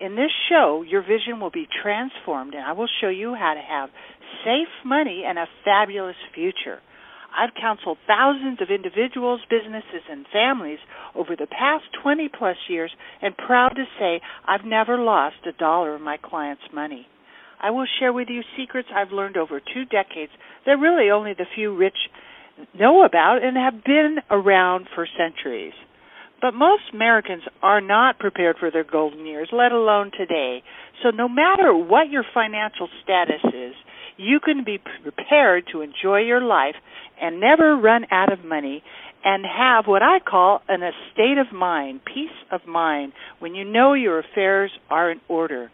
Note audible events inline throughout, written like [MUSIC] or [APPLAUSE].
In this show, your vision will be transformed, and I will show you how to have safe money and a fabulous future. I've counseled thousands of individuals, businesses, and families over the past 20 plus years and proud to say I've never lost a dollar of my clients' money. I will share with you secrets I've learned over two decades that really only the few rich know about and have been around for centuries. But most Americans are not prepared for their golden years, let alone today. So no matter what your financial status is, you can be prepared to enjoy your life and never run out of money and have what I call an estate of mind, peace of mind, when you know your affairs are in order.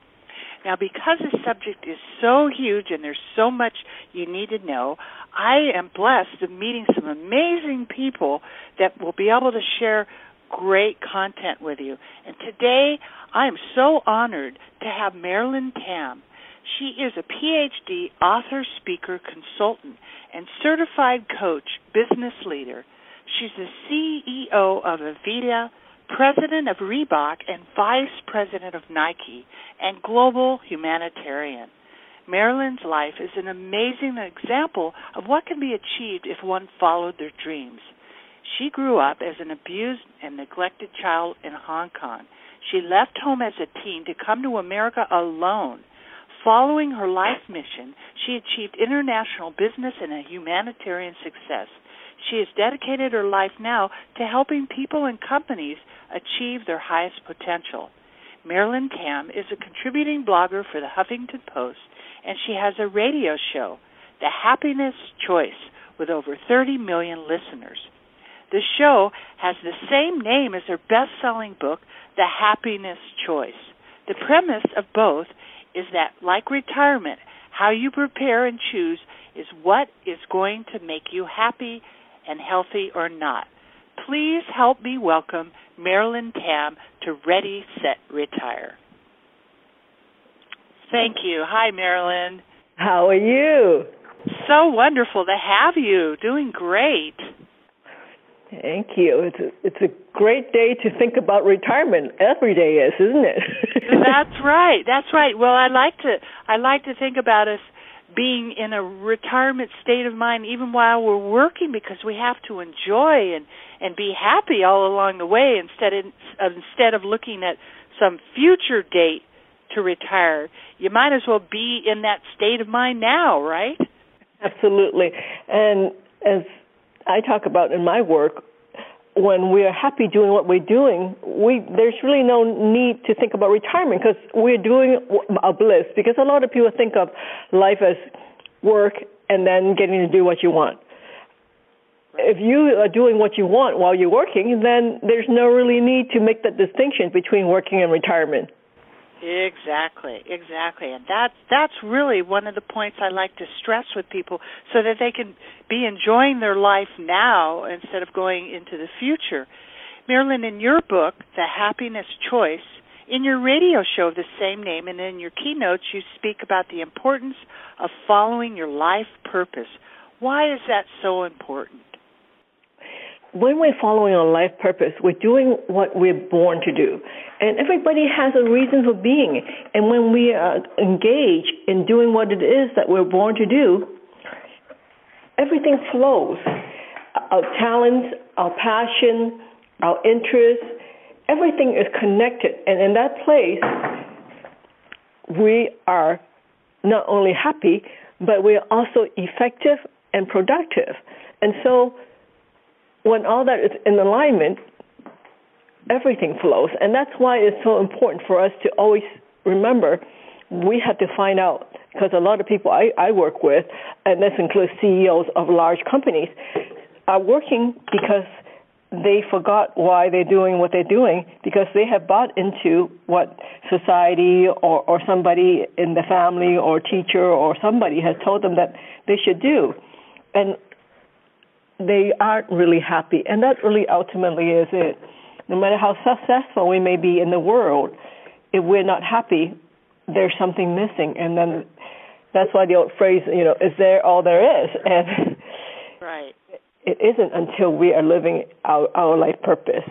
Now, because the subject is so huge and there's so much you need to know, I am blessed of meeting some amazing people that will be able to share great content with you. And today, I am so honored to have Marilyn Tam. She is a PhD author, speaker, consultant, and certified coach, business leader. She's the CEO of Aveda president of Reebok and vice president of Nike, and global humanitarian. Marilyn's life is an amazing example of what can be achieved if one followed their dreams. She grew up as an abused and neglected child in Hong Kong. She left home as a teen to come to America alone. Following her life mission, she achieved international business and a humanitarian success. She has dedicated her life now to helping people and companies achieve their highest potential. Marilyn Tam is a contributing blogger for the Huffington Post, and she has a radio show, The Happiness Choice, with over 30 million listeners. The show has the same name as her best selling book, The Happiness Choice. The premise of both is that, like retirement, how you prepare and choose is what is going to make you happy and healthy or not. Please help me welcome Marilyn Tam to Ready, Set, Retire. Thank you. Hi, Marilyn. How are you? So wonderful to have you. Doing great. Thank you. It's a, it's a great day to think about retirement. Every day is, isn't it? [LAUGHS] That's right. That's right. Well, I like to I like to think about us being in a retirement state of mind even while we're working because we have to enjoy and and be happy all along the way instead of, instead of looking at some future date to retire you might as well be in that state of mind now right absolutely and as i talk about in my work when we're happy doing what we're doing, we there's really no need to think about retirement because we're doing a bliss. Because a lot of people think of life as work and then getting to do what you want. If you are doing what you want while you're working, then there's no really need to make that distinction between working and retirement. Exactly, exactly. And that's that's really one of the points I like to stress with people so that they can be enjoying their life now instead of going into the future. Marilyn, in your book, The Happiness Choice, in your radio show of the same name and in your keynotes you speak about the importance of following your life purpose. Why is that so important? When we're following our life purpose, we're doing what we're born to do. And everybody has a reason for being. And when we uh, are engaged in doing what it is that we're born to do, everything flows. Our talents, our passion, our interests, everything is connected. And in that place, we are not only happy, but we're also effective and productive. And so when all that is in alignment, everything flows. And that's why it's so important for us to always remember we have to find out because a lot of people I, I work with, and this includes CEOs of large companies, are working because they forgot why they're doing what they're doing because they have bought into what society or, or somebody in the family or teacher or somebody has told them that they should do. And they aren't really happy. And that really ultimately is it. No matter how successful we may be in the world, if we're not happy, there's something missing. And then that's why the old phrase, you know, is there all there is? [LAUGHS] And right. it isn't until we are living our, our life purpose.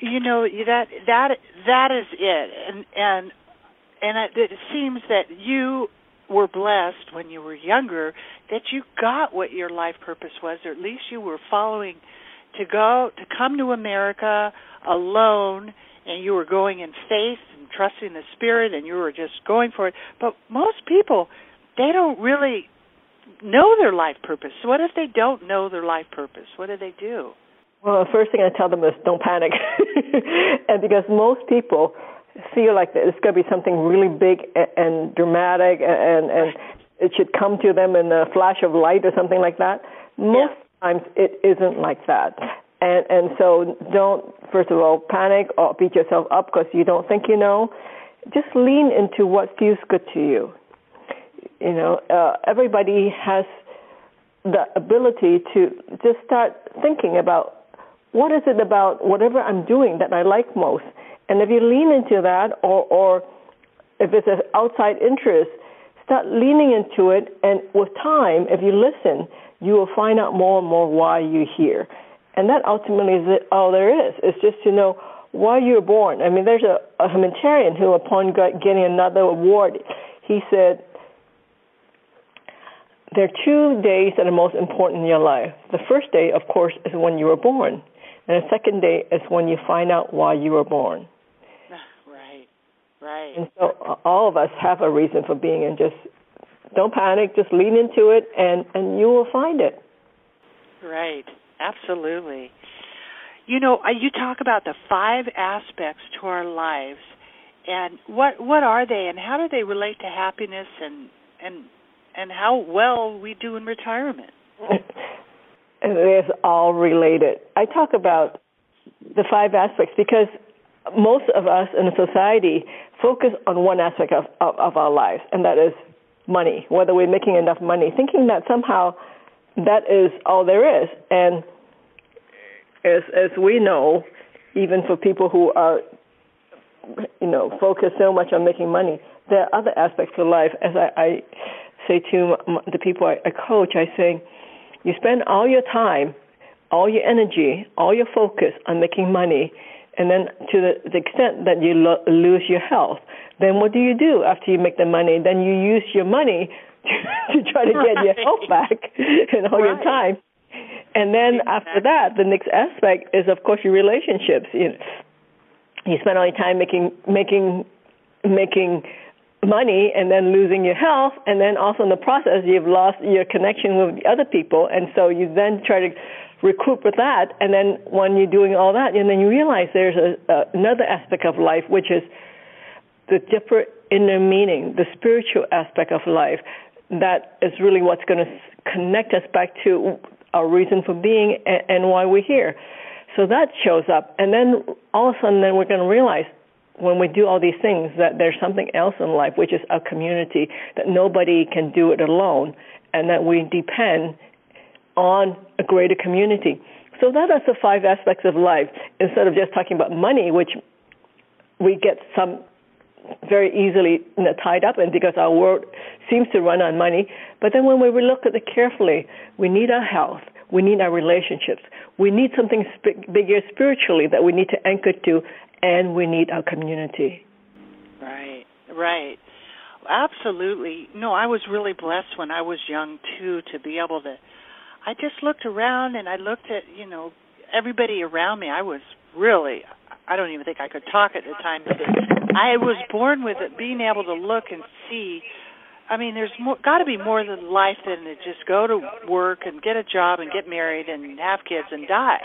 You know that that that is it, and and and it, it seems that you were blessed when you were younger that you got what your life purpose was, or at least you were following to go to come to America alone, and you were going in faith and trusting the Spirit, and you were just going for it. But most people, they don't really know their life purpose. So what if they don't know their life purpose? What do they do? Well, the first thing I tell them is don't panic, [LAUGHS] and because most people feel like it's going to be something really big and, dramatic and and it should come to them in a flash of light or something like that. Most yeah. times it isn't like that. And and so don't first of all panic or beat yourself up because you don't think you know. Just lean into what feels good to you. You know, uh, everybody has the ability to just start thinking about what is it about whatever I'm doing that I like most and if you lean into that, or, or if it's an outside interest, start leaning into it. And with time, if you listen, you will find out more and more why you're here. And that ultimately is all there is. It's just to know why you're born. I mean, there's a, a humanitarian who, upon getting another award, he said, there are two days that are most important in your life. The first day, of course, is when you were born. And the second day is when you find out why you were born. Right. And so all of us have a reason for being, and just don't panic. Just lean into it, and and you will find it. Right. Absolutely. You know, uh, you talk about the five aspects to our lives, and what what are they, and how do they relate to happiness, and and and how well we do in retirement. [LAUGHS] it is all related. I talk about the five aspects because most of us in a society focus on one aspect of, of, of our lives, and that is money, whether we're making enough money, thinking that somehow that is all there is. And as as we know, even for people who are you know focused so much on making money, there are other aspects of life. As I, I say to the people I, I coach, I say, you spend all your time, all your energy, all your focus on making money, and then to the, the extent that you lo- lose your health, then what do you do after you make the money? Then you use your money to, [LAUGHS] to try to get right. your health back [LAUGHS] and all right. your time. And then exactly. after that, the next aspect is, of course, your relationships. You know, you spend all your time making making making money and then losing your health and then also in the process you've lost your connection with other people and so you then try to recoup with that, and then when you're doing all that, and then you realize there's a, uh, another aspect of life, which is the deeper inner meaning, the spiritual aspect of life, that is really what's going to connect us back to our reason for being and, and why we're here. So that shows up, and then all of a sudden, then we're going to realize when we do all these things that there's something else in life, which is a community, that nobody can do it alone, and that we depend on a greater community. So that is the five aspects of life. Instead of just talking about money, which we get some very easily you know, tied up in because our world seems to run on money. But then when we look at it carefully, we need our health, we need our relationships, we need something sp- bigger spiritually that we need to anchor to, and we need our community. Right, right. Absolutely. No, I was really blessed when I was young too to be able to I just looked around and I looked at, you know, everybody around me. I was really I don't even think I could talk at the time. But I was born with it, being able to look and see. I mean, there's more, got to be more than life than to just go to work and get a job and get married and have kids and die.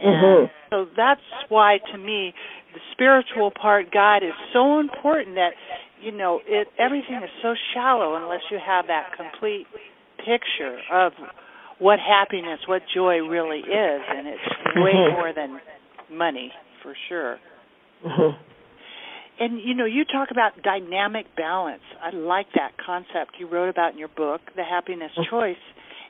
And mm-hmm. so that's why, to me, the spiritual part, God, is so important that you know it. Everything is so shallow unless you have that complete picture of what happiness, what joy really is, and it's way mm-hmm. [LAUGHS] more than money for sure. Mm-hmm. And you know, you talk about dynamic balance. I like that concept you wrote about in your book, The Happiness mm-hmm. Choice.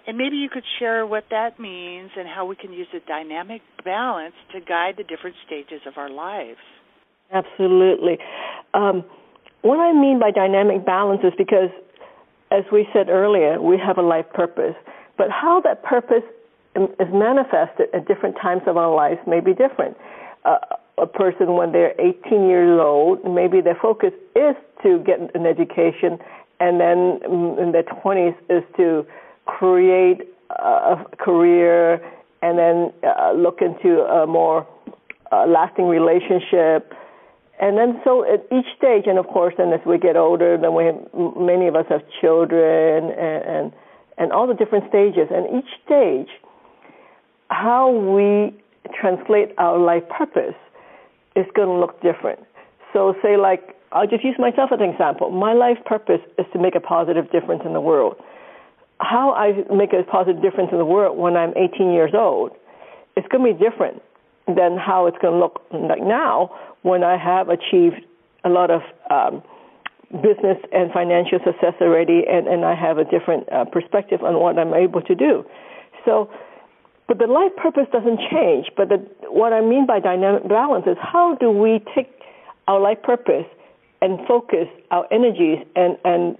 And maybe you could share what that means and how we can use a dynamic balance to guide the different stages of our lives. Absolutely. Um, what I mean by dynamic balance is because, as we said earlier, we have a life purpose. But how that purpose is manifested at different times of our lives may be different. Uh, a person, when they're 18 years old, maybe their focus is to get an education, and then in their 20s is to create a career and then uh, look into a more uh, lasting relationship. And then so at each stage, and of course, then as we get older, then we have, many of us have children and, and and all the different stages. And each stage, how we translate our life purpose is going to look different. So say like I'll just use myself as an example. My life purpose is to make a positive difference in the world how I make a positive difference in the world when I'm 18 years old, it's going to be different than how it's going to look like now when I have achieved a lot of um, business and financial success already, and, and I have a different uh, perspective on what I'm able to do. So, but the life purpose doesn't change. But the, what I mean by dynamic balance is how do we take our life purpose and focus our energies and and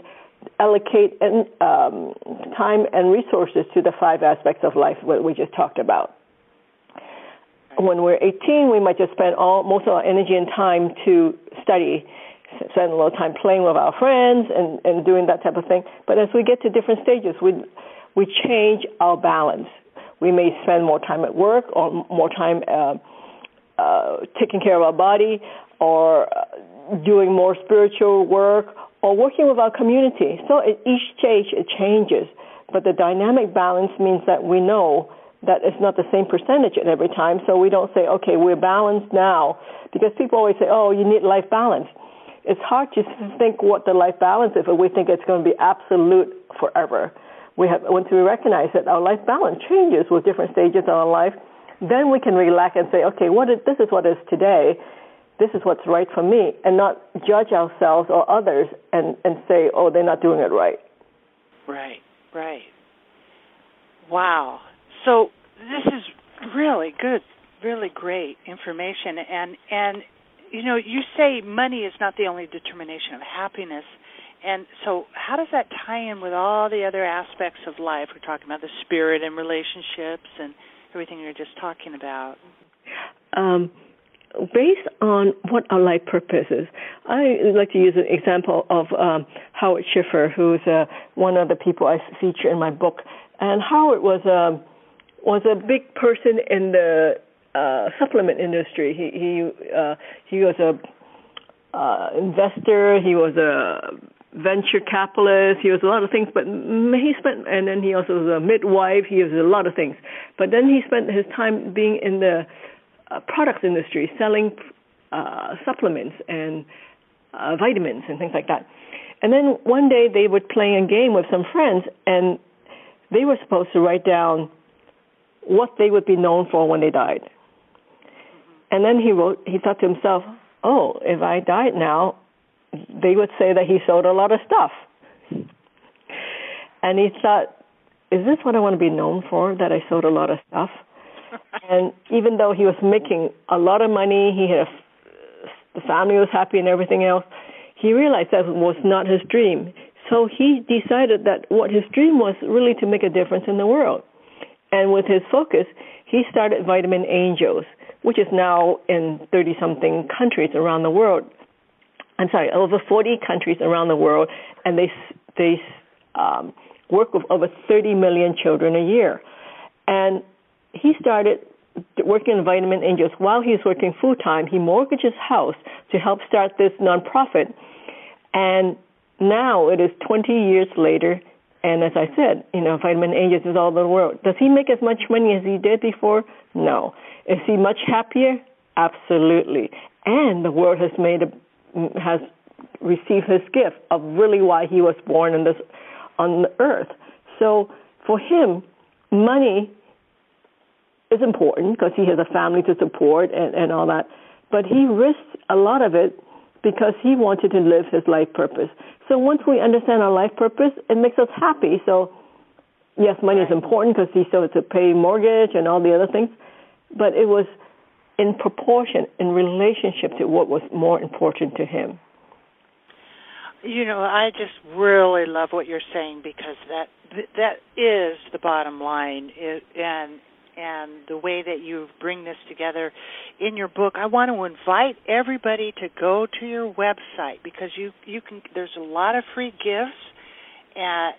allocate en- um, time and resources to the five aspects of life that we just talked about. When we're 18, we might just spend all most of our energy and time to study, spend a little time playing with our friends and, and doing that type of thing. But as we get to different stages, we we change our balance. We may spend more time at work or more time uh, uh, taking care of our body or uh, doing more spiritual work or working with our community. So at each stage it changes, but the dynamic balance means that we know that it's not the same percentage at every time. So we don't say, okay, we're balanced now, because people always say, oh, you need life balance. It's hard to think what the life balance is if we think it's going to be absolute forever. We have once we recognize that our life balance changes with different stages of our life, then we can relax and say, okay, what is, this is what is today, this is what's right for me and not judge ourselves or others and, and say, oh, they're not doing it right. Right, right. Wow. So this is really good, really great information. And, and you know, you say money is not the only determination of happiness. And so, how does that tie in with all the other aspects of life? We're talking about the spirit and relationships and everything you're just talking about. Um, based on what our life purpose is. I like to use an example of um, Howard Schiffer, who's uh, one of the people I feature in my book. And Howard was a um, was a big person in the uh, supplement industry. He he uh, he was a uh, investor. He was a venture capitalist. He was a lot of things, but he spent, and then he also was a midwife. He was a lot of things. But then he spent his time being in the uh, products industry selling uh, supplements and uh, vitamins and things like that. And then one day they were playing a game with some friends, and they were supposed to write down what they would be known for when they died. And then he wrote, he thought to himself, "Oh, if I died now, they would say that he sold a lot of stuff." And he thought, "Is this what I want to be known for? That I sold a lot of stuff?" [LAUGHS] and even though he was making a lot of money, he had a, the family was happy and everything else. He realized that was not his dream. So he decided that what his dream was really to make a difference in the world. And with his focus, he started Vitamin Angels, which is now in 30 something countries around the world. I'm sorry, over 40 countries around the world, and they they um, work with over 30 million children a year. And he started working in Vitamin Angels while he's working full time. He mortgaged his house to help start this nonprofit, and now it is 20 years later. And as I said, you know, Vitamin Angels is all the world. Does he make as much money as he did before? No. Is he much happier? Absolutely. And the world has made a, has received his gift of really why he was born in this on the earth. So for him, money is important because he has a family to support and, and all that. But he risks a lot of it because he wanted to live his life purpose. So once we understand our life purpose, it makes us happy. So yes, money is important because he still had to pay mortgage and all the other things, but it was in proportion, in relationship to what was more important to him. You know, I just really love what you're saying because that that is the bottom line, and and the way that you bring this together in your book. I want to invite everybody to go to your website because you you can. There's a lot of free gifts at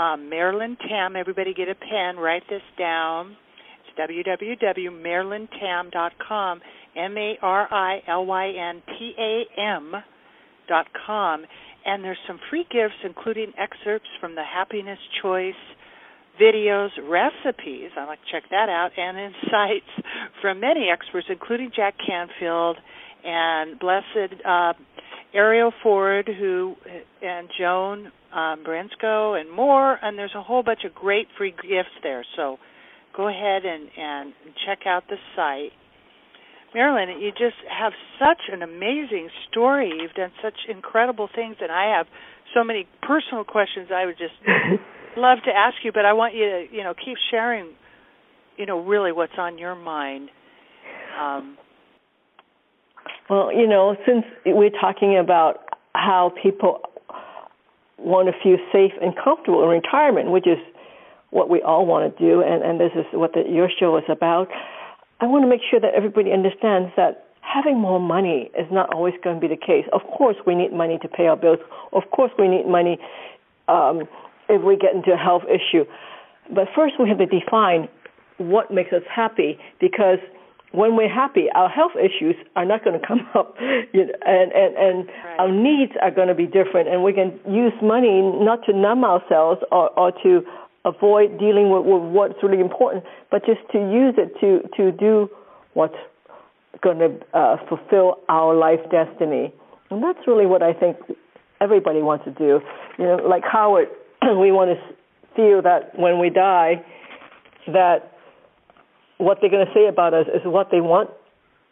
um, Marilyn Tam. Everybody get a pen. Write this down. It's www.marilyntam.com. M A R I L Y N T A M dot com and there's some free gifts including excerpts from the happiness choice videos recipes i like to check that out and insights [LAUGHS] from many experts including jack canfield and blessed uh, arielle ford who and joan um, and more and there's a whole bunch of great free gifts there so go ahead and and check out the site Marilyn, you just have such an amazing story. You've done such incredible things, and I have so many personal questions I would just [LAUGHS] love to ask you. But I want you to, you know, keep sharing, you know, really what's on your mind. Um, well, you know, since we're talking about how people want to feel safe and comfortable in retirement, which is what we all want to do, and, and this is what the, your show is about. I want to make sure that everybody understands that having more money is not always going to be the case. Of course, we need money to pay our bills. Of course, we need money um, if we get into a health issue. But first, we have to define what makes us happy because when we're happy, our health issues are not going to come [LAUGHS] up, you know, and and and right. our needs are going to be different, and we can use money not to numb ourselves or or to avoid dealing with, with what's really important, but just to use it to to do what's going to uh, fulfill our life destiny. And that's really what I think everybody wants to do. You know, like Howard, [CLEARS THROAT] we want to feel that when we die, that what they're going to say about us is what they want,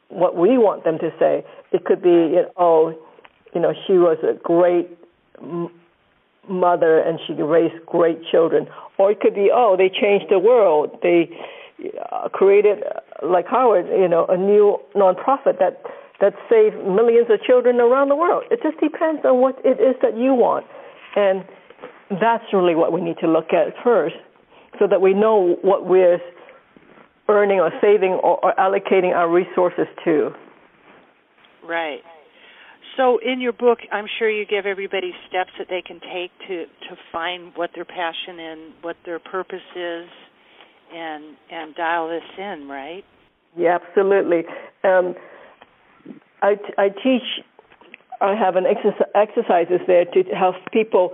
what we want them to say. It could be, you know, oh, you know, she was a great m- mother and she raised great children. Or it could be, oh, they changed the world. They uh, created, uh, like Howard, you know, a new nonprofit that that saved millions of children around the world. It just depends on what it is that you want, and that's really what we need to look at first, so that we know what we're earning or saving or, or allocating our resources to. Right. So in your book, I'm sure you give everybody steps that they can take to to find what their passion and what their purpose is, and and dial this in, right? Yeah, absolutely. Um, I I teach. I have an exercise, exercises there to help people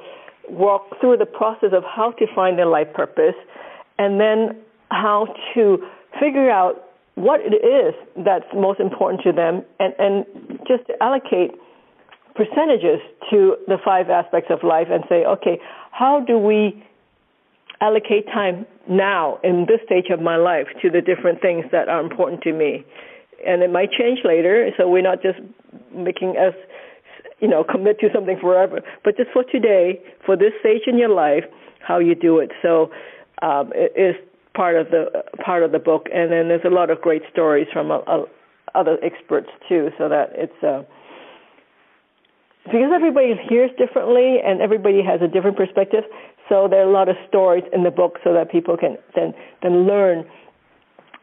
walk through the process of how to find their life purpose, and then how to figure out what it is that's most important to them, and and just allocate percentages to the five aspects of life and say, okay, how do we allocate time now in this stage of my life to the different things that are important to me? And it might change later, so we're not just making us, you know, commit to something forever, but just for today, for this stage in your life, how you do it. So um, it is part of the part of the book, and then there's a lot of great stories from uh, uh, other experts too, so that it's. Uh, because everybody hears differently and everybody has a different perspective. So there are a lot of stories in the book so that people can then then learn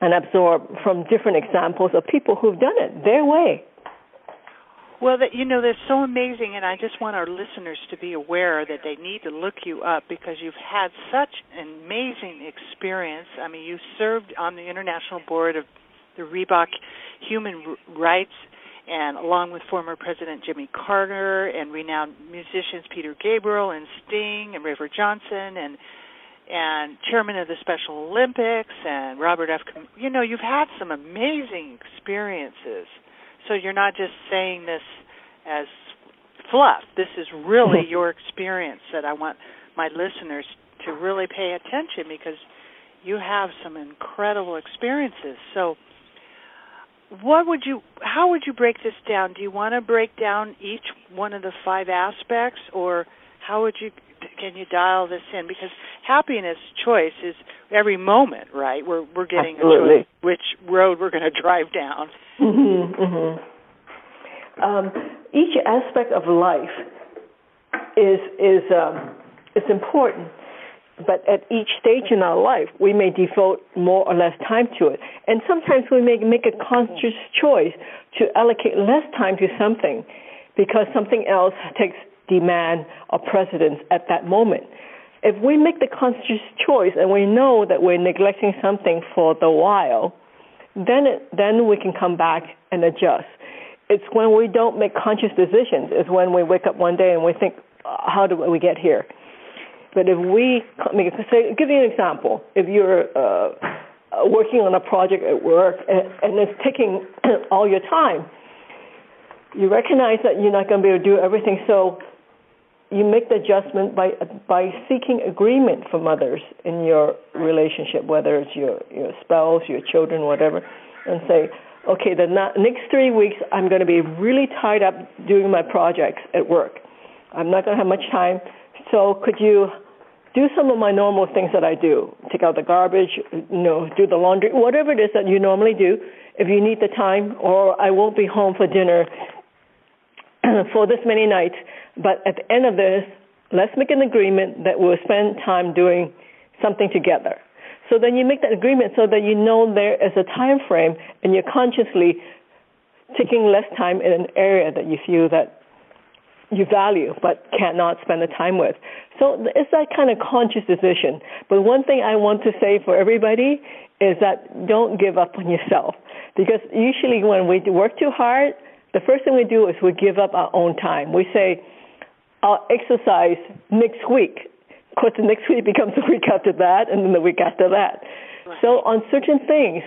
and absorb from different examples of people who've done it their way. Well, that you know, that's so amazing, and I just want our listeners to be aware that they need to look you up because you've had such an amazing experience. I mean, you served on the international board of the Reebok Human Rights and along with former President Jimmy Carter and renowned musicians Peter Gabriel and Sting and Rafer Johnson and and chairman of the Special Olympics and Robert F. You know, you've had some amazing experiences. So you're not just saying this as fluff. This is really your experience that I want my listeners to really pay attention because you have some incredible experiences. So, what would you? How would you break this down? Do you want to break down each one of the five aspects, or how would you? Can you dial this in? Because happiness choice is every moment, right? We're we're getting Absolutely. a choice which road we're going to drive down. Mm-hmm, mm-hmm. Um, each aspect of life is is um, is important, but at each stage in our life, we may devote more or less time to it, and sometimes we may make a conscious choice to allocate less time to something because something else takes demand or precedence at that moment. If we make the conscious choice and we know that we're neglecting something for the while, then it, then we can come back and adjust. It's when we don't make conscious decisions is when we wake up one day and we think, how do we get here? But if we say, give you an example. If you're uh, working on a project at work and, and it's taking [CLEARS THROAT] all your time, you recognize that you're not going to be able to do everything. So you make the adjustment by by seeking agreement from others in your relationship, whether it's your your spouse, your children, whatever, and say, okay, the next three weeks I'm going to be really tied up doing my projects at work. I'm not going to have much time, so could you do some of my normal things that I do? Take out the garbage, you know, do the laundry, whatever it is that you normally do. If you need the time, or I won't be home for dinner [CLEARS THROAT] for this many nights but at the end of this, let's make an agreement that we'll spend time doing something together. So then you make that agreement so that you know there is a time frame and you're consciously taking less time in an area that you feel that you value but cannot spend the time with. So it's that kind of conscious decision. But one thing I want to say for everybody is that don't give up on yourself. Because usually when we work too hard, the first thing we do is we give up our own time. We say, I'll exercise next week. Of course, the next week [LAUGHS] becomes the week after that, and then the week after that. Right. So, on certain things,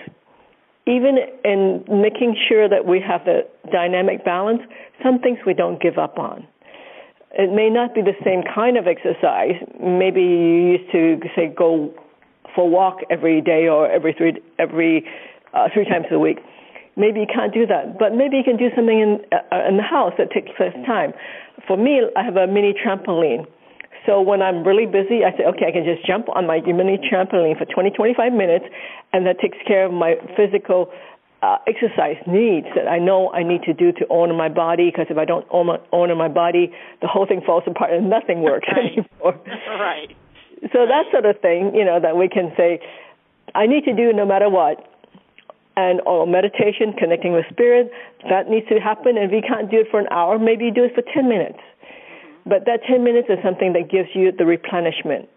even in making sure that we have the dynamic balance, some things we don't give up on. It may not be the same kind of exercise. Maybe you used to say go for a walk every day or every three every uh, three times a week. Maybe you can't do that, but maybe you can do something in uh, in the house that takes less time for me, I have a mini trampoline. So when I'm really busy, I say, okay, I can just jump on my mini trampoline for 20, 25 minutes, and that takes care of my physical uh, exercise needs that I know I need to do to honor my body. Because if I don't honor my body, the whole thing falls apart and nothing works right. [LAUGHS] anymore. [LAUGHS] right. So that sort of thing, you know, that we can say, I need to do no matter what and or meditation, connecting with spirit, that needs to happen. And if you can't do it for an hour, maybe you do it for 10 minutes. But that 10 minutes is something that gives you the replenishment.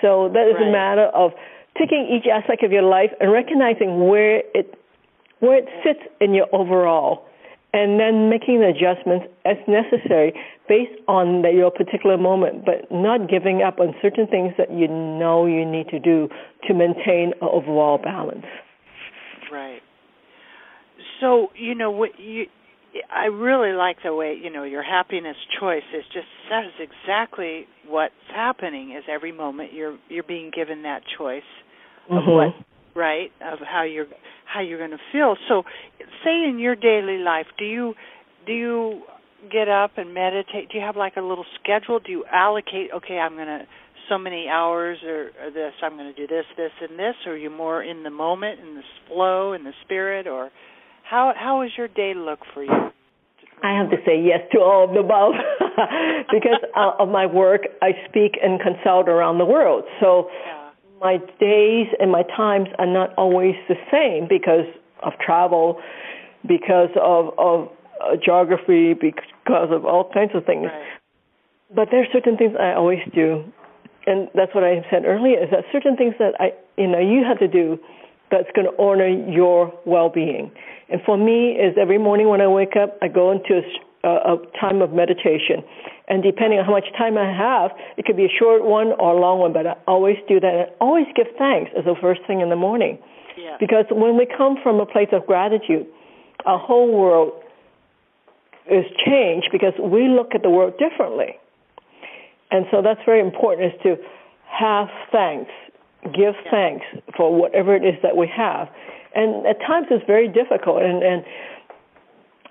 So that is right. a matter of taking each aspect of your life and recognizing where it where it sits in your overall, and then making the adjustments as necessary based on the, your particular moment, but not giving up on certain things that you know you need to do to maintain an overall balance. Right. So you know what you. I really like the way you know your happiness choice is just says exactly what's happening. Is every moment you're you're being given that choice of mm-hmm. what right of how you're how you're going to feel. So, say in your daily life, do you do you get up and meditate? Do you have like a little schedule? Do you allocate? Okay, I'm going to so many hours or, or this i'm going to do this this and this or are you more in the moment in the flow in the spirit or how how does your day look for you I have to say yes to all of the above [LAUGHS] because [LAUGHS] uh, of my work. I speak and consult around the world. So yeah. my days and my times are not always the same because of travel, because of, of uh, geography, because of all kinds of things. Right. But there are certain things I always do and that's what I said earlier, is that certain things that I, you know, you have to do that's going to honor your well-being. And for me, is every morning when I wake up, I go into a, a time of meditation. And depending on how much time I have, it could be a short one or a long one, but I always do that. And I always give thanks as the first thing in the morning. Yeah. Because when we come from a place of gratitude, our whole world is changed because we look at the world differently. And so that's very important is to have thanks give yeah. thanks for whatever it is that we have. And at times it's very difficult. And, and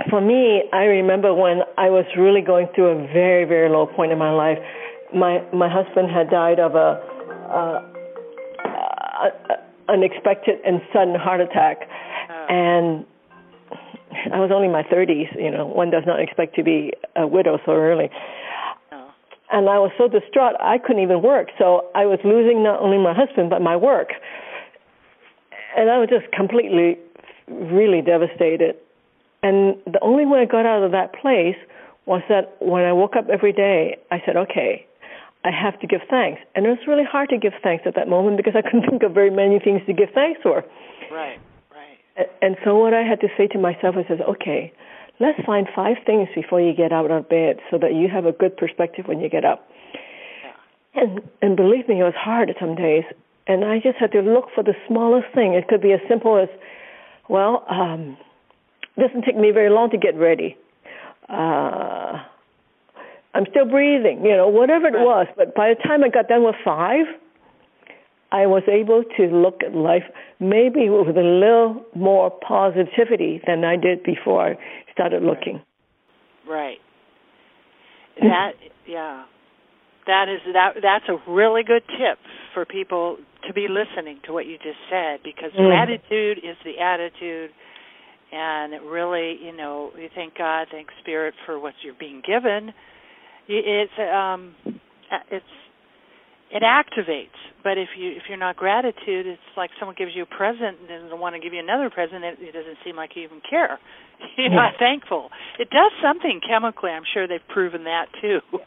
for me, I remember when I was really going through a very, very low point in my life. My my husband had died of a, a, a, a unexpected and sudden heart attack, oh. and I was only in my 30s. You know, one does not expect to be a widow so early. And I was so distraught I couldn't even work. So I was losing not only my husband but my work, and I was just completely, really devastated and the only way I got out of that place was that when I woke up every day, I said, okay, I have to give thanks. And it was really hard to give thanks at that moment because I [LAUGHS] couldn't think of very many things to give thanks for. Right, right. And so what I had to say to myself was, okay, let's find five things before you get out of bed so that you have a good perspective when you get up. And and believe me, it was hard some days. And I just had to look for the smallest thing. It could be as simple as, well, um, doesn't take me very long to get ready. Uh, I'm still breathing, you know, whatever it was. But by the time I got done with five, I was able to look at life maybe with a little more positivity than I did before I started looking. Right. That yeah. That is that that's a really good tip for people to be listening to what you just said because mm. gratitude is the attitude and it really, you know, you thank God, thank Spirit for what you're being given. It's um, it's it activates. But if you if you're not gratitude, it's like someone gives you a present and doesn't want to give you another present. It, it doesn't seem like you even care. [LAUGHS] You're not thankful. It does something chemically. I'm sure they've proven that too. [LAUGHS]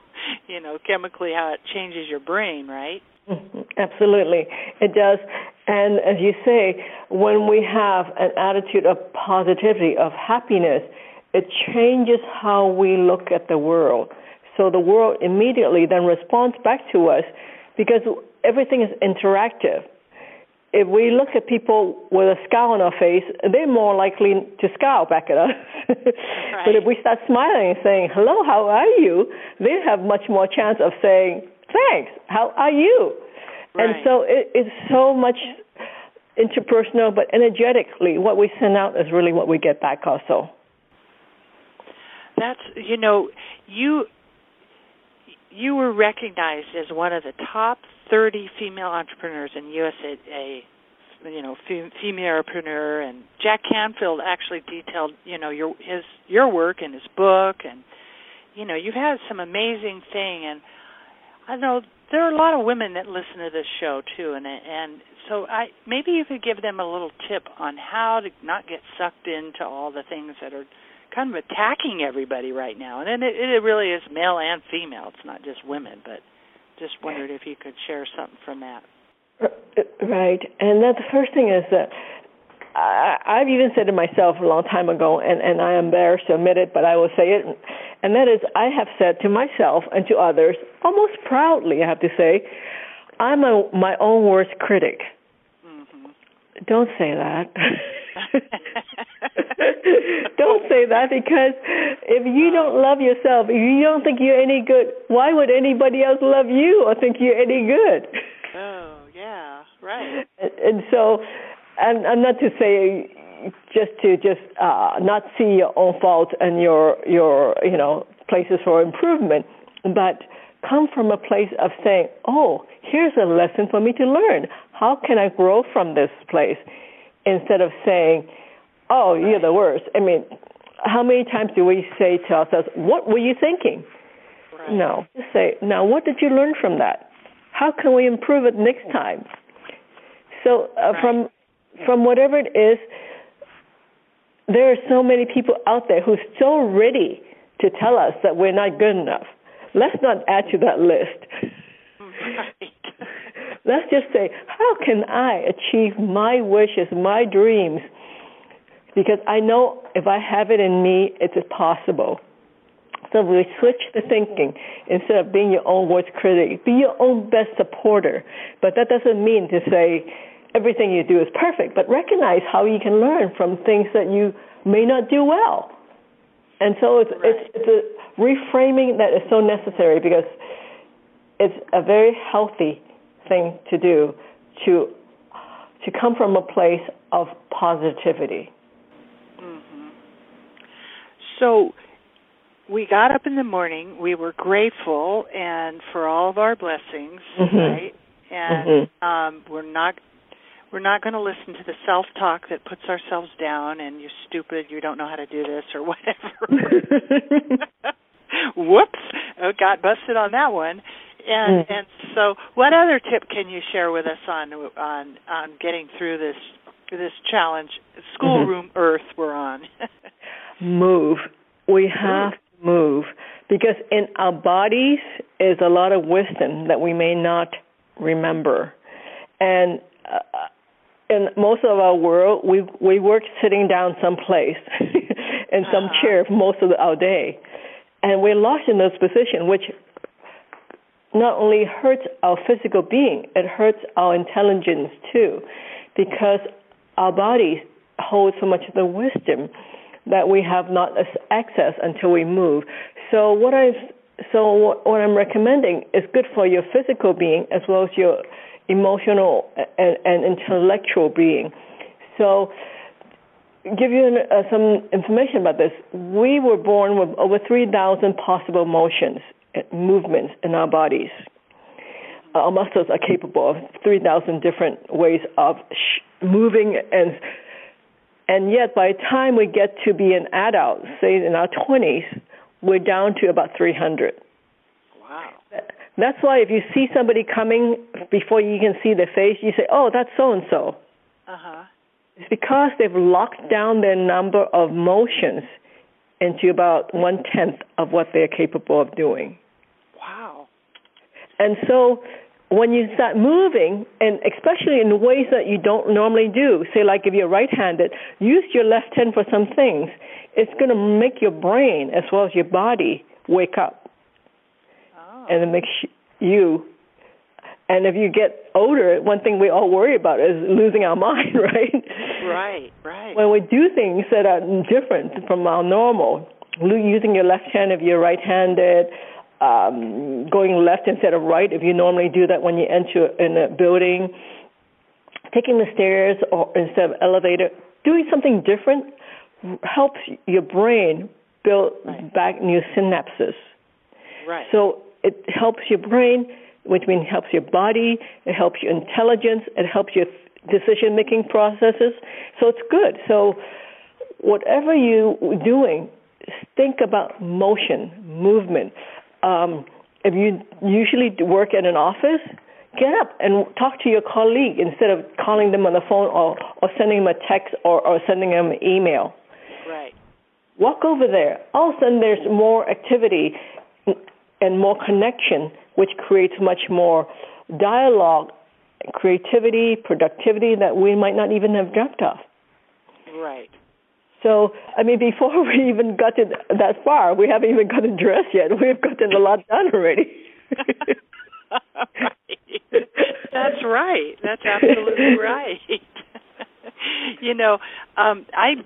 you know, chemically how it changes your brain, right? Mm-hmm. Absolutely, it does. And as you say, when we have an attitude of positivity, of happiness, it changes how we look at the world. So the world immediately then responds back to us because everything is interactive. If we look at people with a scowl on our face, they're more likely to scowl back at us. right. [LAUGHS] But if we start smiling and saying, hello, how are you? They have much more chance of saying, thanks, how are you? Right. And so it, it's so much interpersonal, but energetically, what we send out is really what we get back also. That's you know you you were recognized as one of the top 30 female entrepreneurs in USA. You know, female entrepreneur, and Jack Canfield actually detailed you know your his your work in his book, and you know you've had some amazing thing, and I know there are a lot of women that listen to this show too, and and so I maybe you could give them a little tip on how to not get sucked into all the things that are kind of attacking everybody right now. And it, it really is male and female. It's not just women, but just wondered if you could share something from that. Right, and that the first thing is that I, I've even said to myself a long time ago, and and I am embarrassed to admit it, but I will say it, and that is I have said to myself and to others, almost proudly, I have to say, I'm a, my own worst critic. Mm-hmm. Don't say that. [LAUGHS] [LAUGHS] don't say that because if you don't love yourself, if you don't think you're any good, why would anybody else love you or think you're any good? Oh, yeah, right. And, and so, and, and not to say just to just uh, not see your own faults and your your you know places for improvement, but come from a place of saying, "Oh, here's a lesson for me to learn. How can I grow from this place?" Instead of saying, "Oh, you're the worst." I mean, how many times do we say to ourselves, "What were you thinking?" Right. No, just say, "Now, what did you learn from that? How can we improve it next time?" So, uh, right. from from whatever it is, there are so many people out there who's so ready to tell us that we're not good enough. Let's not add to that list. [LAUGHS] Right. Let's just say, how can I achieve my wishes, my dreams? Because I know if I have it in me, it's possible. So we switch the thinking. Instead of being your own worst critic, be your own best supporter. But that doesn't mean to say, everything you do is perfect, but recognize how you can learn from things that you may not do well. And so it's right. it's, it's a reframing that is so necessary because it's a very healthy thing to do to to come from a place of positivity. Mm-hmm. So we got up in the morning. We were grateful and for all of our blessings, mm-hmm. right? And mm-hmm. um, we're not we're not going to listen to the self talk that puts ourselves down and you're stupid, you don't know how to do this or whatever. [LAUGHS] [LAUGHS] Whoops! Oh, got busted on that one. And mm. and so, what other tip can you share with us on on on getting through this this challenge, schoolroom mm-hmm. Earth we're on? [LAUGHS] move. We have to move because in our bodies is a lot of wisdom that we may not remember, and. Uh, in most of our world, we we work sitting down someplace [LAUGHS] in some uh-huh. chair most of our day, and we're lost in those positions, which not only hurts our physical being, it hurts our intelligence too, because our bodies hold so much of the wisdom that we have not access until we move. So what I so what I'm recommending is good for your physical being as well as your emotional and, and intellectual being. So give you uh, some information about this. We were born with over 3,000 possible motions movements in our bodies. Our muscles are capable of 3,000 different ways of sh- moving, and and yet by the time we get to be an adult, say in our 20s, we're down to about 300. Wow. That's why if you see somebody coming before you can see their face, you say, "Oh, that's so and so." Uh huh. It's because they've locked down their number of motions into about one tenth of what they're capable of doing. Wow. And so when you start moving, and especially in ways that you don't normally do, say like if you're right-handed, use your left hand for some things. It's going to make your brain as well as your body wake up, oh. and it makes you. And if you get older, one thing we all worry about is losing our mind, [LAUGHS] right? Right, right. When we do things that are different from our normal, using your left hand if you're right-handed, um, going left instead of right if you normally do that when you enter in a building, taking the stairs or instead of elevator, doing something different helps your brain build right. back new synapses. Right. So it helps your brain, which means helps your body, it helps your intelligence, it helps your decision making processes. So it's good. So whatever you're doing, think about motion, movement um, if you usually work in an office, get up and talk to your colleague instead of calling them on the phone or, or sending them a text or, or sending them an email. Right. Walk over there. All of a sudden, there's more activity and more connection, which creates much more dialogue, creativity, productivity that we might not even have dreamt of. Right. So, I mean, before [LAUGHS] we even got to that far, we haven't even gotten dressed yet. We've gotten a lot done already. right. [LAUGHS] That's right. That's absolutely [LAUGHS] right. you know, um, I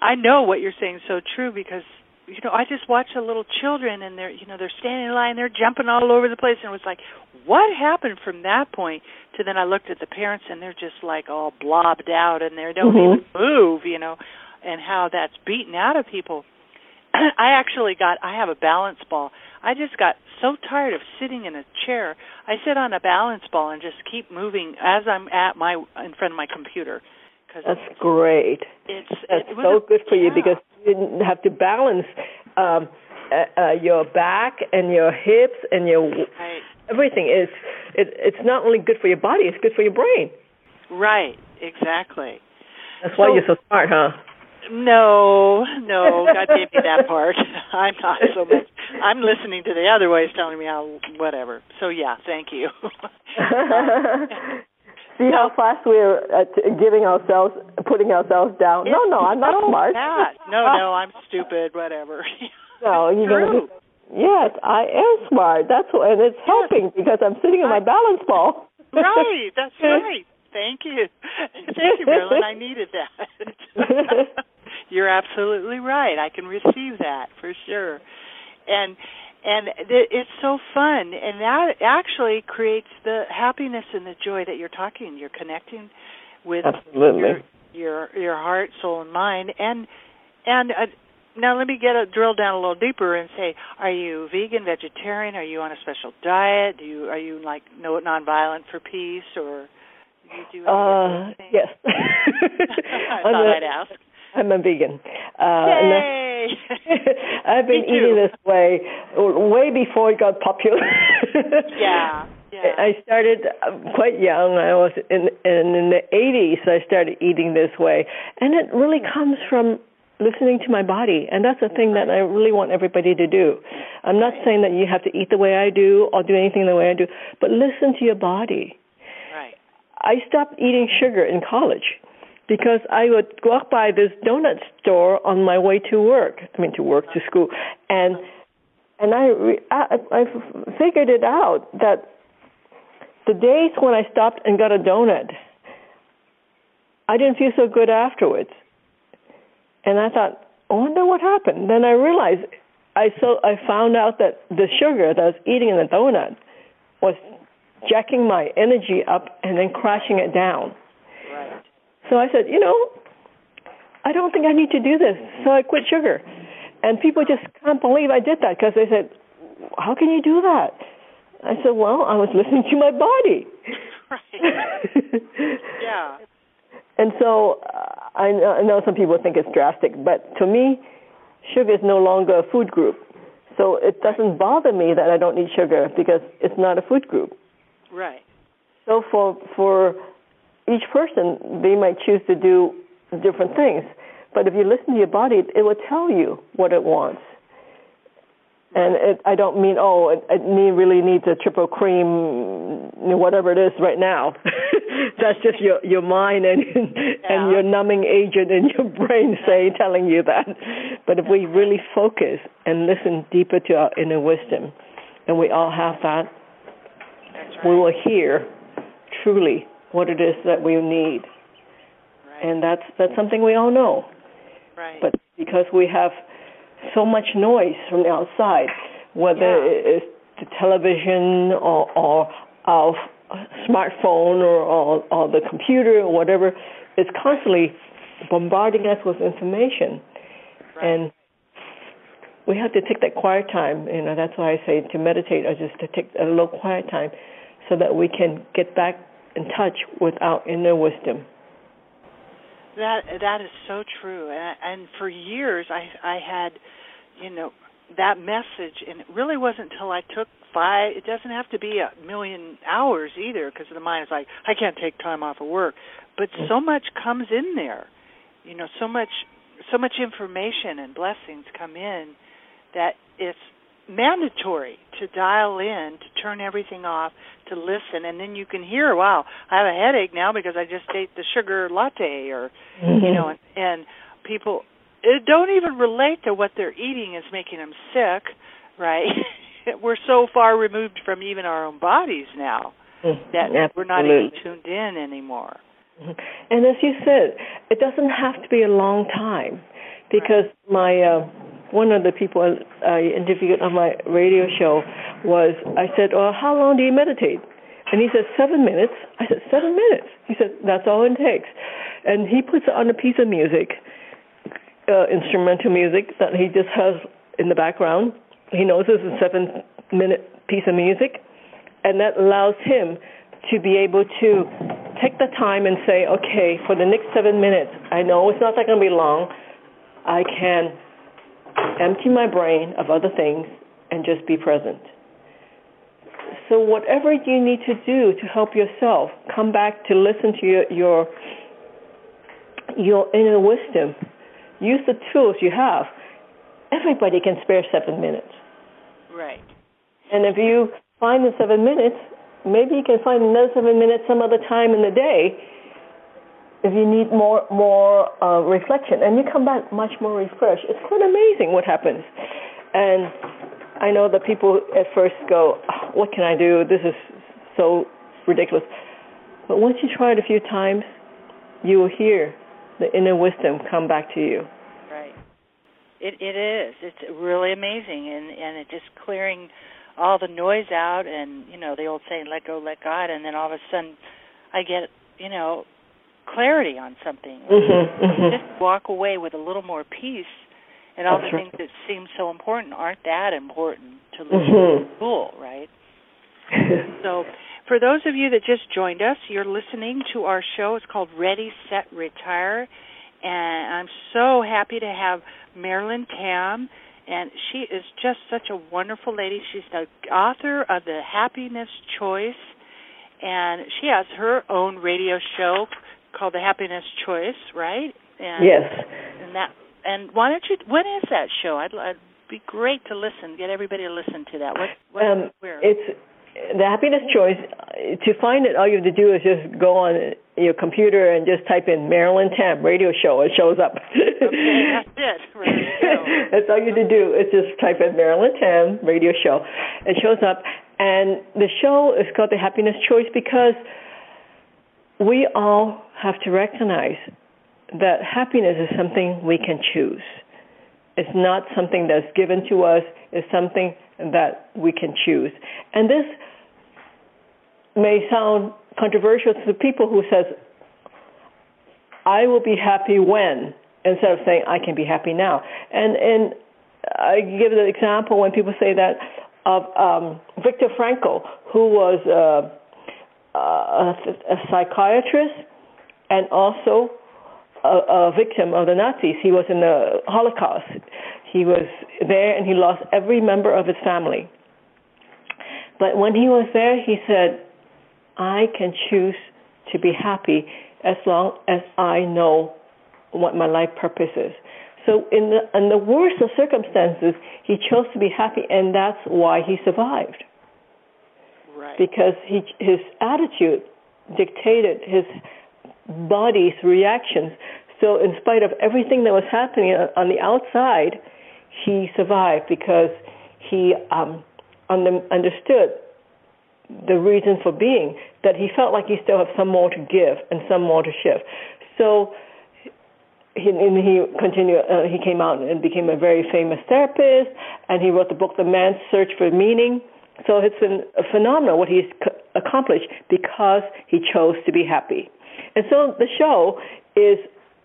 I know what you're saying is so true because you know I just watch the little children and they're you know they're standing in line, they're jumping all over the place, and it was like, what happened from that point to then I looked at the parents and they're just like all blobbed out and they don't mm-hmm. even move, you know and how that's beaten out of people. [CLEARS THROAT] I actually got I have a balance ball. I just got so tired of sitting in a chair. I sit on a balance ball and just keep moving as I'm at my in front of my computer. Cause that's it's, great. It's that's it so good for yeah. you because you didn't have to balance um uh, uh, your back and your hips and your right. everything is it, it's not only good for your body, it's good for your brain. Right, exactly. That's why you're so smart, huh? No, no, God gave me that part. [LAUGHS] I'm not so much. I'm listening to the other ways telling me how whatever. So yeah, thank you. [LAUGHS] [LAUGHS] See how fast we're uh, at giving ourselves, putting ourselves down. No, no, I'm not smart. That. No, [LAUGHS] no, I'm stupid. Whatever. [LAUGHS] no, you're True. gonna. Yes, I am smart. That's what, and it's yes. helping because I'm sitting on my balance ball. right. That's [LAUGHS] right. Thank you. Thank you, Marilyn. I needed that. You're absolutely right. I can receive that for sure. And and it's so fun. And that actually creates the happiness and the joy that you're talking you're connecting with Absolutely. your your, your heart soul and mind. And and uh, now let me get a drill down a little deeper and say are you vegan vegetarian? Are you on a special diet? Do you are you like no nonviolent for peace or do you do uh yes. [LAUGHS] I [LAUGHS] thought a, i'd ask I'm a vegan. Uh, Yay! [LAUGHS] I've been eating this way way before it got popular. [LAUGHS] yeah. Yeah. I started um, quite young. I was in, in in the 80s. I started eating this way, and it really comes from listening to my body, and that's the thing that I really want everybody to do. I'm not saying that you have to eat the way I do or do anything the way I do, but listen to your body. Right. I stopped eating sugar in college because I would walk by this donut store on my way to work. I mean, to work to school, and and I I, I figured it out that the days when I stopped and got a donut, I didn't feel so good afterwards, and I thought, I wonder what happened. Then I realized I so I found out that the sugar that I was eating in the donut was jacking my energy up and then crashing it down. Right. So I said, you know, I don't think I need to do this. So I quit sugar. And people just can't believe I did that because they said, how can you do that? I said, well, I was listening to my body. [LAUGHS] Right. [LAUGHS] yeah. And so uh, I, know, I know some people think it's drastic, but to me, sugar is no longer a food group. So it doesn't bother me that I don't eat sugar because it's not a food group. Right. So for for each person, they might choose to do different things. But if you listen to your body, it will tell you what it wants. And it, I don't mean, oh, it, it need, really needs a triple cream, whatever it is right now. [LAUGHS] That's just your your mind and [LAUGHS] yeah. and your numbing agent in your [LAUGHS] brain saying, telling you that. But if we really focus and listen deeper to our inner wisdom, and we all have that, right. we will hear truly what it is that we need. Right. And that's that's something we all know. Right. But because we have so much noise from the outside, whether yeah. it's the television or, or our smartphone or, or, or the computer or whatever, it's constantly bombarding us with information. Right. And we have to take that quiet time. You know, that's why I say to meditate or just to take a little quiet time so that we can get back in touch with our inner wisdom. That that is so true, and, and for years I I had, you know, that message, and it really wasn't until I took five. It doesn't have to be a million hours either, because the mind is like, I can't take time off of work, but so much comes in there, you know, so much so much information and blessings come in that it's mandatory to dial in, to turn everything off, to listen, and then you can hear, wow, I have a headache now because I just ate the sugar latte, or mm-hmm. you know, and, and people it don't even relate to what they're eating is making them sick, right? [LAUGHS] we're so far removed from even our own bodies now that Absolutely. we're not even tuned in anymore. Mm-hmm. And as you said, it doesn't have to be a long time because right. my uh, one of the people I interviewed on my radio show was I said, "Well, how long do you meditate?" And he said, seven minutes. I said, seven minutes. He said, that's all it takes. And he puts on a piece of music, uh, instrumental music that he just has in the background. He knows it's a seven minute piece of music. And that allows him to be able to take the time and say, okay, for the next seven minutes, I know it's not that going to be long. I can empty my brain of other things and just be present. So whatever you need to do to help yourself come back to listen to your your, your inner wisdom, use the tools you have. Everybody can spare seven minutes. Right. And if you find the seven minutes, maybe you can find another seven minutes some other time in the day if you need more more uh, reflection, and you come back much more refreshed. It's quite amazing what happens. And I know that people at first go, oh, "What can I do? This is so ridiculous." But once you try it a few times, you will hear the inner wisdom come back to you. Right. It it is. It's really amazing, and and it just clearing all the noise out, and you know the old saying, "Let go, let God," and then all of a sudden, I get you know clarity on something. Mm-hmm, mm-hmm. Just walk away with a little more peace, and all That's the right. things that seem so important aren't that important to Mhm. school, right? [LAUGHS] So, for those of you that just joined us, you're listening to our show. It's called Ready, Set, Retire. And I'm so happy to have Marilyn Tam. And she is just such a wonderful lady. She's the author of The Happiness Choice. And she has her own radio show called The Happiness Choice, right? And, yes. And that. And why don't you? When is that show? I'd, I'd be great to listen. Get everybody to listen to that. What? what Um, where? it's the happiness choice. To find it, all you have to do is just go on your computer and just type in Marilyn Tam radio show. It shows up. Okay, [LAUGHS] that's it. Radio show. [LAUGHS] That's all you have to do is just type in Marilyn Tam radio show. It shows up, and the show is called the Happiness Choice because we all have to recognize that happiness is something we can choose. It's not something that's given to us. It's something that we can choose. And this may sound controversial to the people who says, "I will be happy when," instead of saying, "I can be happy now." And and I give the example when people say that of um, Viktor Frankl, who was uh, Uh, a, a psychiatrist and also a, a victim of the Nazis. He was in the Holocaust. He was there and he lost every member of his family. But when he was there, he said, I can choose to be happy as long as I know what my life purpose is. So in the in the worst of circumstances, he chose to be happy, and that's why he survived. Right. Because he his attitude dictated his body's reactions. So in spite of everything that was happening on the outside, he survived because he um, under, understood the reason for being. That he felt like he still had some more to give and some more to shift. So he, and he continued. Uh, he came out and became a very famous therapist, and he wrote the book *The Man's Search for Meaning*. So it's been a phenomenal what he's accomplished because he chose to be happy. And so the show is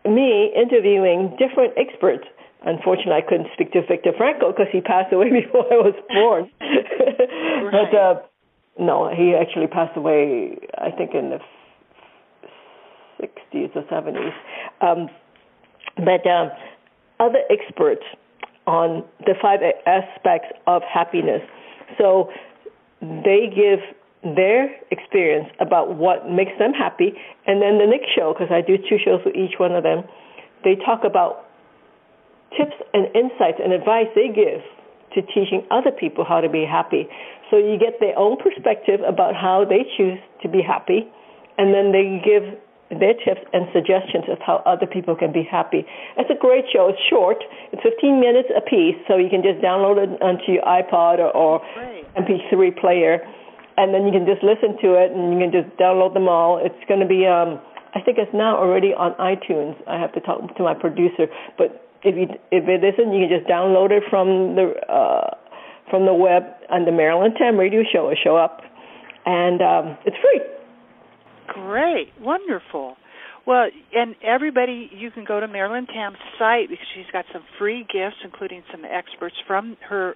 me interviewing different experts. Unfortunately, I couldn't speak to Viktor Frankl because he passed away [LAUGHS] before I was born. but uh, no, he actually passed away, I think, in the 60s or 70s. Um, but um, other experts on the five aspects of happiness. So they give their experience about what makes them happy, and then the next show, because I do two shows with each one of them, they talk about tips and insights and advice they give to teaching other people how to be happy. So you get their own perspective about how they choose to be happy, and then they give their tips and suggestions of how other people can be happy. It's a great show. It's short. It's 15 minutes a piece, so you can just download it onto your iPod or, or MP3 player, and then you can just listen to it, and you can just download them all. It's going to be, um, I think it's now already on iTunes. I have to talk to my producer, but if you if it isn't, you can just download it from the uh, from the web on the Marilyn Tam Radio Show. It show up, and um, it's free. Great, wonderful. Well, and everybody, you can go to Marilyn Tam's site because she's got some free gifts, including some experts from her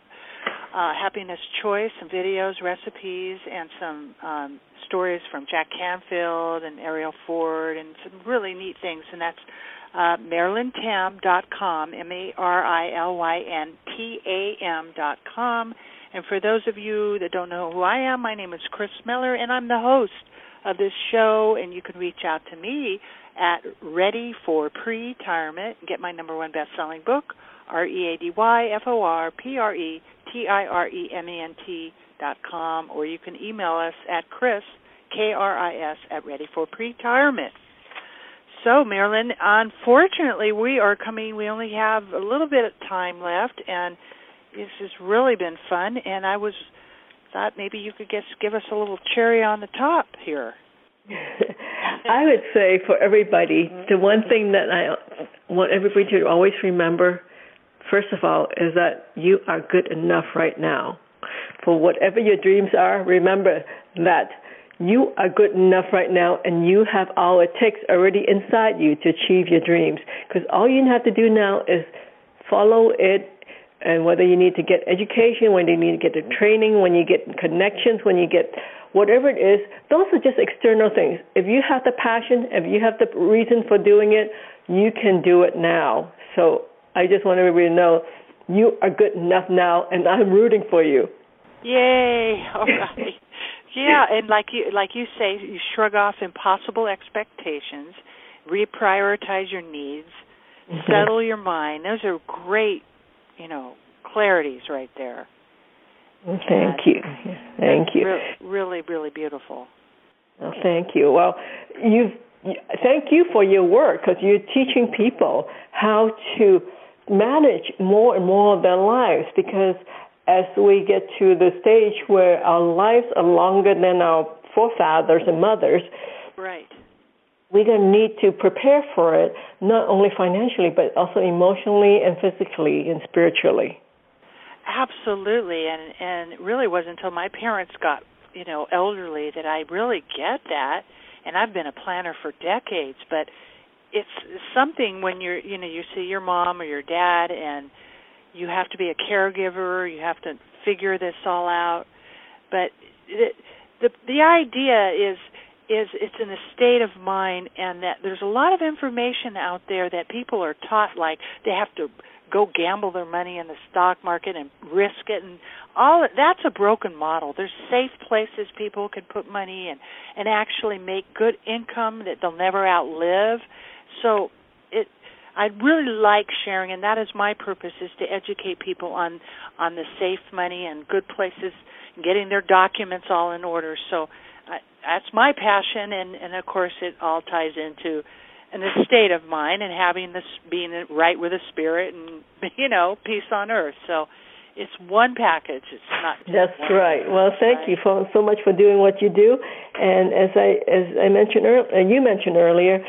uh, Happiness Choice, some videos, recipes, and some um, stories from Jack Canfield and Arielle Ford, and some really neat things. And that's uh, MarilynTam.com, M-A-R-I-L-Y-N-T-A-M dot com. And for those of you that don't know who I am, my name is Chris Miller, and I'm the host of this show, and you can reach out to me at Ready for Pre-Tirement. Get my number one best-selling book, R-E-A-D-Y-F-O-R-P-R-E-T-I-R-E-M-E-N-T dot com, or you can email us at Chris, K-R-I-S, at Ready for Pre-Tirement. So, Marilyn, unfortunately, we are coming, we only have a little bit of time left, and this has really been fun, and I was thought maybe you could just give us a little cherry on the top here. [LAUGHS] I would say for everybody, the one thing that I want everybody to always remember first of all, is that you are good enough right now. For whatever your dreams are, remember that you are good enough right now and you have all it takes already inside you to achieve your dreams. Because all you have to do now is follow it and whether you need to get education, when you need to get the training, when you get connections, when you get whatever it is, those are just external things. If you have the passion, if you have the reason for doing it, you can do it now. So I just want everybody to know you are good enough now, and I'm rooting for you. Yay! [LAUGHS] All right. yeah, and like you like you say, you shrug off impossible expectations, reprioritize your needs, mm-hmm. settle your mind. Those are great, you know, clarities right there. Thank and you. Thank you. Re- really, really beautiful. Well, thank you. Well, you've thank you for your work because you're teaching people how to manage more and more of their lives because as we get to the stage where our lives are longer than our forefathers and mothers, right. We're going to need to prepare for it, not only financially, but also emotionally and physically and spiritually. Absolutely, and and it really wasn't until my parents got you know elderly that I really get that. And I've been a planner for decades, but it's something when you're you know you see your mom or your dad and you have to be a caregiver, you have to figure this all out. But the the, the idea is is it's in a state of mind and that there's a lot of information out there that people are taught like they have to go gamble their money in the stock market and risk it and all that's a broken model there's safe places people can put money and and actually make good income that they'll never outlive so it I really like sharing, and that is my purpose: is to educate people on on the safe money and good places, and getting their documents all in order. So I, that's my passion, and and of course it all ties into an state of mind and having this being right with the spirit and [LAUGHS] you know peace on earth. So it's one package. It's not. That's right. Well, thank you for, so much for doing what you do. And as I as I mentioned earlier, and you mentioned earlier,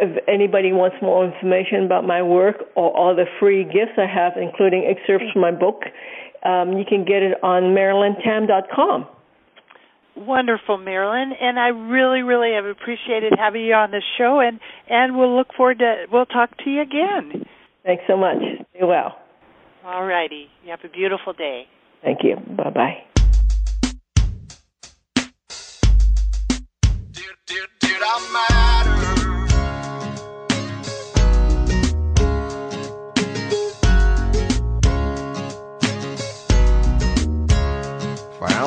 if anybody wants more information about my work or all the free gifts I have, including excerpts from my book, um, you can get it on marilyntam.com. Wonderful, Marilyn, and I really, really have appreciated having you on the show, and and we'll look forward to we'll talk to you again. Thanks so much. Be well. All righty. You have a beautiful day. Thank you. Bye bye. Did, did, did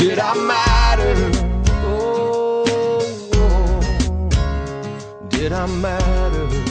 Did I matter? Oh, oh. did I matter?